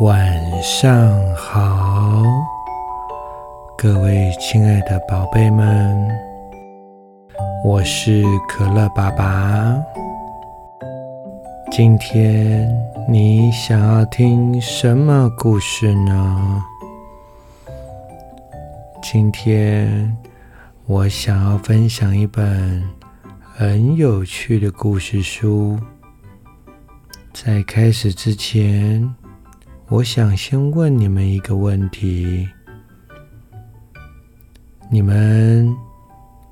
晚上好，各位亲爱的宝贝们，我是可乐爸爸。今天你想要听什么故事呢？今天我想要分享一本很有趣的故事书。在开始之前。我想先问你们一个问题：你们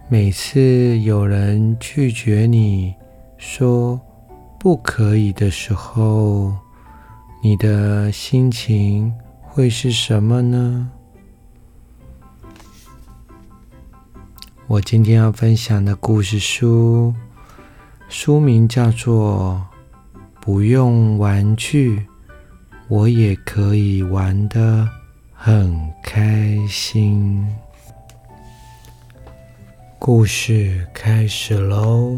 每次有人拒绝你说不可以的时候，你的心情会是什么呢？我今天要分享的故事书，书名叫做《不用玩具》。我也可以玩的很开心。故事开始喽！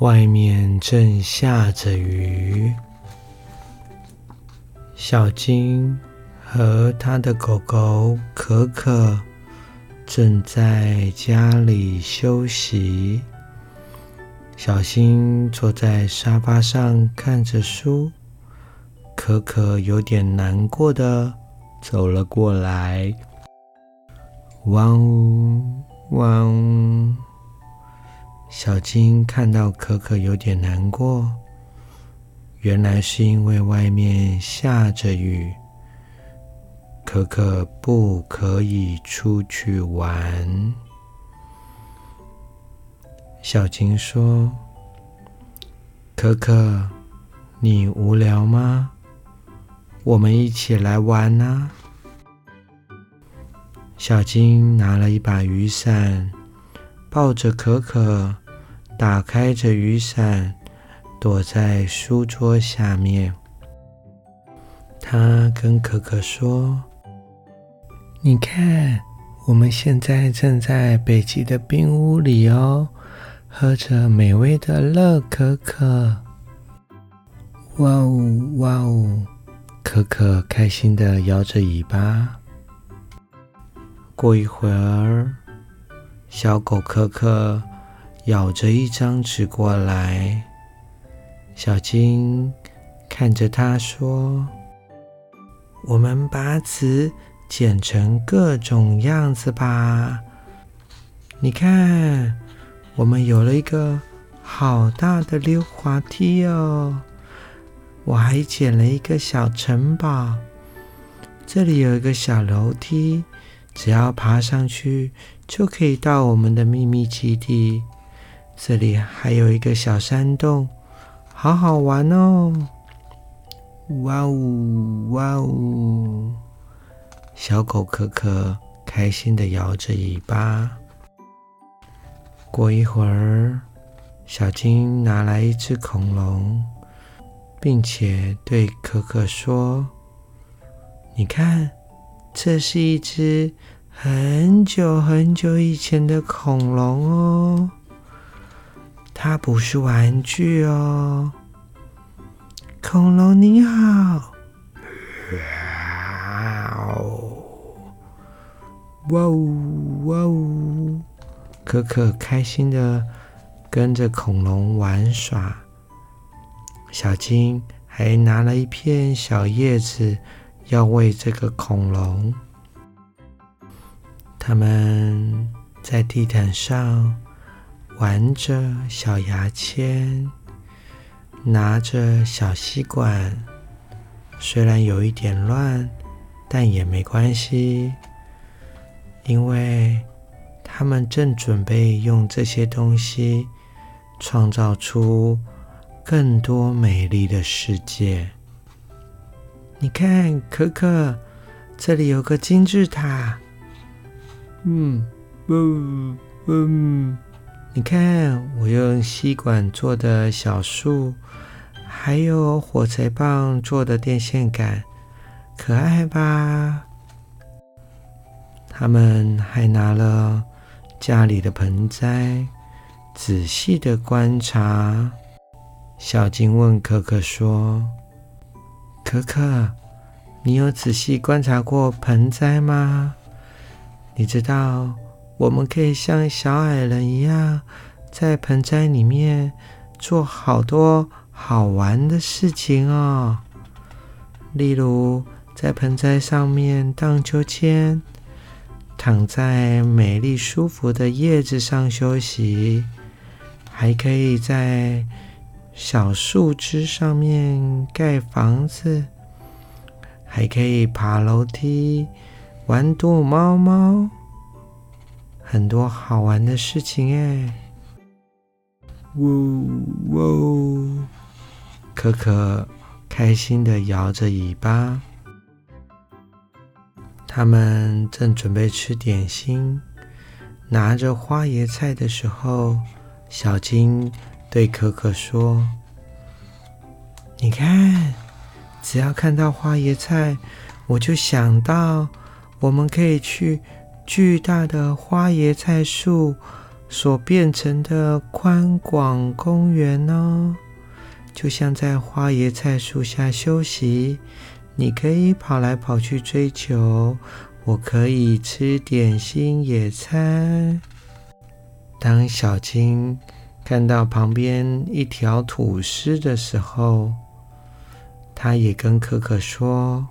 外面正下着雨，小金和他的狗狗可可正在家里休息。小新坐在沙发上看着书，可可有点难过的走了过来。汪呜汪呜！小金看到可可有点难过，原来是因为外面下着雨，可可不可以出去玩。小金说：“可可，你无聊吗？我们一起来玩啊！”小金拿了一把雨伞，抱着可可，打开着雨伞，躲在书桌下面。他跟可可说：“你看，我们现在正在北极的冰屋里哦。”喝着美味的乐可可，哇哦哇哦！可可开心的摇着尾巴。过一会儿，小狗可可咬着一张纸过来。小金看着它说：“我们把纸剪成各种样子吧，你看。”我们有了一个好大的溜滑梯哦！我还捡了一个小城堡，这里有一个小楼梯，只要爬上去就可以到我们的秘密基地。这里还有一个小山洞，好好玩哦！哇呜哇呜！小狗可可开心的摇着尾巴。过一会儿，小金拿来一只恐龙，并且对可可说：“你看，这是一只很久很久以前的恐龙哦，它不是玩具哦。恐龙你好，哇呜哇呜！”可可开心的跟着恐龙玩耍，小金还拿了一片小叶子要喂这个恐龙。他们在地毯上玩着小牙签，拿着小吸管，虽然有一点乱，但也没关系，因为。他们正准备用这些东西创造出更多美丽的世界。你看，可可，这里有个金字塔。嗯，嗯嗯，你看，我用吸管做的小树，还有火柴棒做的电线杆，可爱吧？他们还拿了。家里的盆栽，仔细的观察。小金问可可说：“可可，你有仔细观察过盆栽吗？你知道我们可以像小矮人一样，在盆栽里面做好多好玩的事情哦。例如，在盆栽上面荡秋千，躺在美丽舒服的叶子上休息，还可以在小树枝上面盖房子，还可以爬楼梯、玩躲猫猫，很多好玩的事情哎！呜呜，可可。开心的摇着尾巴，他们正准备吃点心，拿着花椰菜的时候，小金对可可说：“你看，只要看到花椰菜，我就想到我们可以去巨大的花椰菜树所变成的宽广公园哦。”就像在花椰菜树下休息，你可以跑来跑去追求，我可以吃点心野餐。当小青看到旁边一条土司的时候，他也跟可可说：“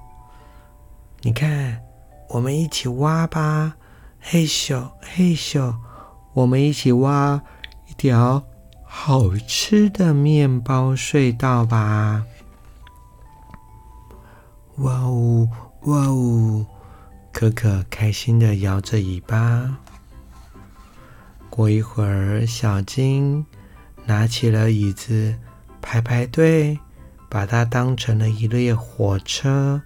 你看，我们一起挖吧，嘿咻嘿咻，我们一起挖一条。”好吃的面包隧道吧！哇哦哇哦，可可开心的摇着尾巴。过一会儿，小金拿起了椅子，排排队，把它当成了一列火车，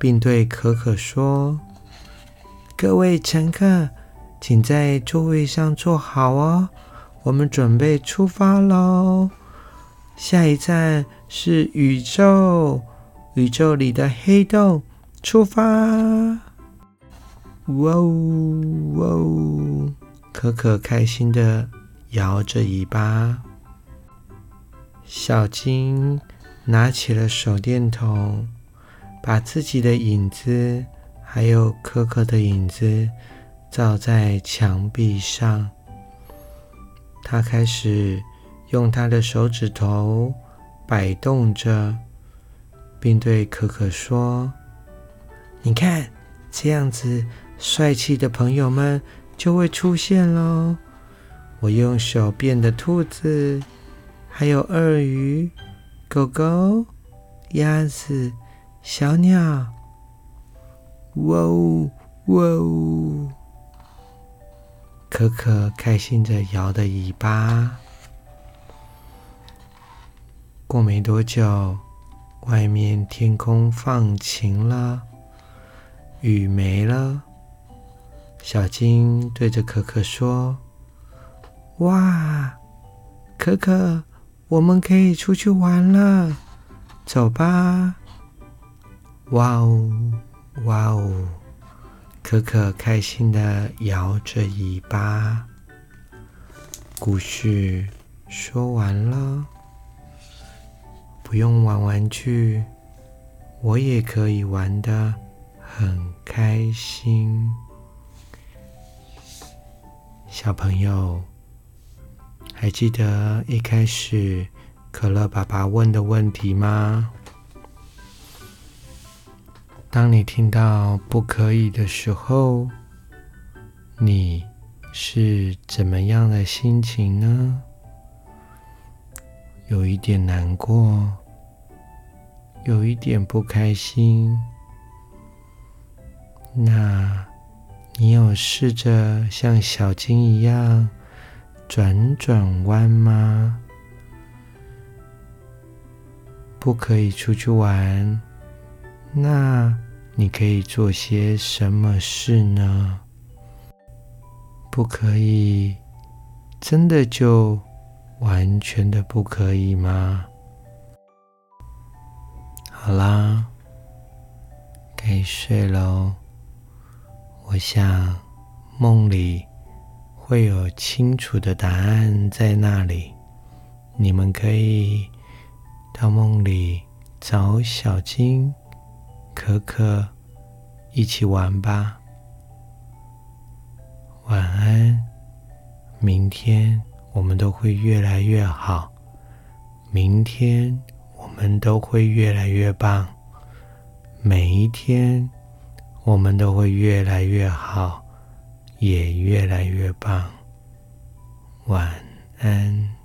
并对可可说：“各位乘客，请在座位上坐好哦。”我们准备出发喽！下一站是宇宙，宇宙里的黑洞，出发！哇哦哇哦！可可开心的摇着尾巴。小金拿起了手电筒，把自己的影子还有可可的影子照在墙壁上。他开始用他的手指头摆动着，并对可可说：“你看，这样子帅气的朋友们就会出现喽。我用手变的兔子，还有鳄鱼、狗狗、鸭子、小鸟。哇哦，哇哦！”可可开心的摇着尾巴。过没多久，外面天空放晴了，雨没了。小金对着可可说：“哇，可可，我们可以出去玩了，走吧！”哇哦，哇哦！可可开心的摇着尾巴。故事说完了，不用玩玩具，我也可以玩的很开心。小朋友，还记得一开始可乐爸爸问的问题吗？当你听到不可以的时候，你是怎么样的心情呢？有一点难过，有一点不开心。那你有试着像小金一样转转弯吗？不可以出去玩，那。你可以做些什么事呢？不可以，真的就完全的不可以吗？好啦，该睡喽。我想梦里会有清楚的答案在那里，你们可以到梦里找小金、可可一起玩吧。晚安，明天我们都会越来越好。明天我们都会越来越棒。每一天我们都会越来越好，也越来越棒。晚安。